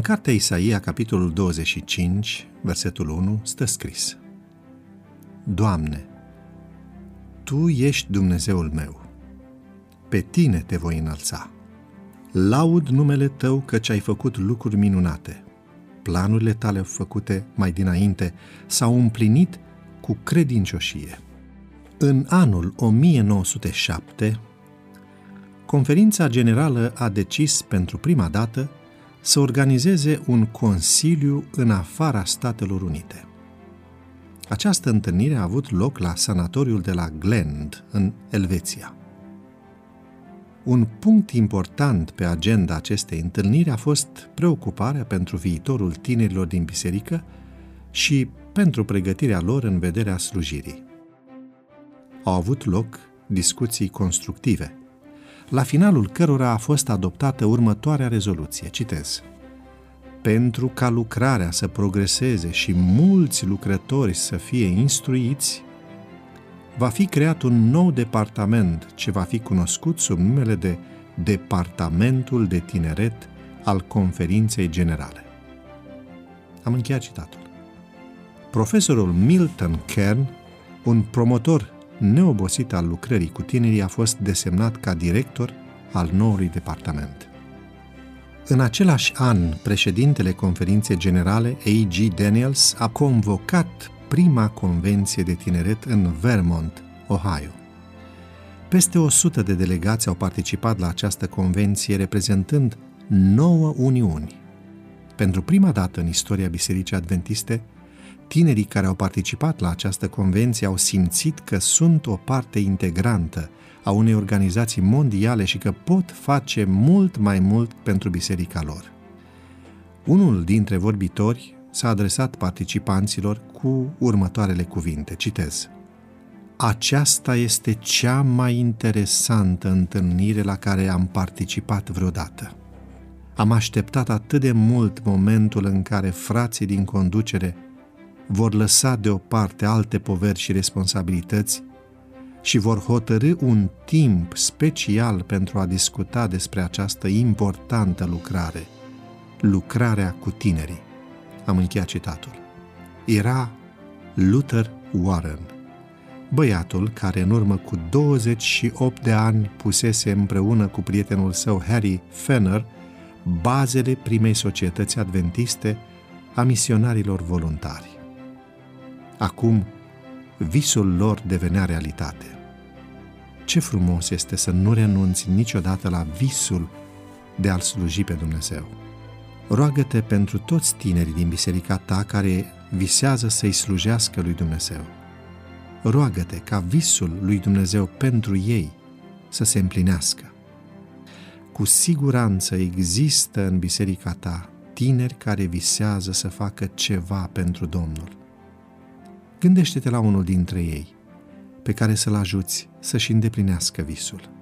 cartea Isaia, capitolul 25, versetul 1, stă scris Doamne, Tu ești Dumnezeul meu, pe Tine te voi înălța. Laud numele Tău căci ai făcut lucruri minunate. Planurile Tale făcute mai dinainte s-au împlinit cu credincioșie. În anul 1907, Conferința Generală a decis pentru prima dată să organizeze un consiliu în afara Statelor Unite. Această întâlnire a avut loc la sanatoriul de la Glend, în Elveția. Un punct important pe agenda acestei întâlniri a fost preocuparea pentru viitorul tinerilor din biserică și pentru pregătirea lor în vederea slujirii. Au avut loc discuții constructive – la finalul cărora a fost adoptată următoarea rezoluție. Citez. Pentru ca lucrarea să progreseze și mulți lucrători să fie instruiți, va fi creat un nou departament ce va fi cunoscut sub numele de Departamentul de Tineret al Conferinței Generale. Am încheiat citatul. Profesorul Milton Kern, un promotor neobosit al lucrării cu tinerii, a fost desemnat ca director al noului departament. În același an, președintele conferinței generale, A.G. Daniels, a convocat prima convenție de tineret în Vermont, Ohio. Peste 100 de delegați au participat la această convenție, reprezentând nouă uniuni. Pentru prima dată în istoria Bisericii Adventiste, Tinerii care au participat la această convenție au simțit că sunt o parte integrantă a unei organizații mondiale și că pot face mult mai mult pentru biserica lor. Unul dintre vorbitori s-a adresat participanților cu următoarele cuvinte, citez. Aceasta este cea mai interesantă întâlnire la care am participat vreodată. Am așteptat atât de mult momentul în care frații din conducere vor lăsa deoparte alte poveri și responsabilități și vor hotărâ un timp special pentru a discuta despre această importantă lucrare, lucrarea cu tinerii. Am încheiat citatul. Era Luther Warren, băiatul care în urmă cu 28 de ani pusese împreună cu prietenul său Harry Fenner bazele primei societăți adventiste a misionarilor voluntari. Acum, visul lor devenea realitate. Ce frumos este să nu renunți niciodată la visul de a-L sluji pe Dumnezeu. Roagă-te pentru toți tinerii din biserica ta care visează să-i slujească lui Dumnezeu. Roagă-te ca visul lui Dumnezeu pentru ei să se împlinească. Cu siguranță există în biserica ta tineri care visează să facă ceva pentru Domnul. Gândește-te la unul dintre ei, pe care să-l ajuți să-și îndeplinească visul.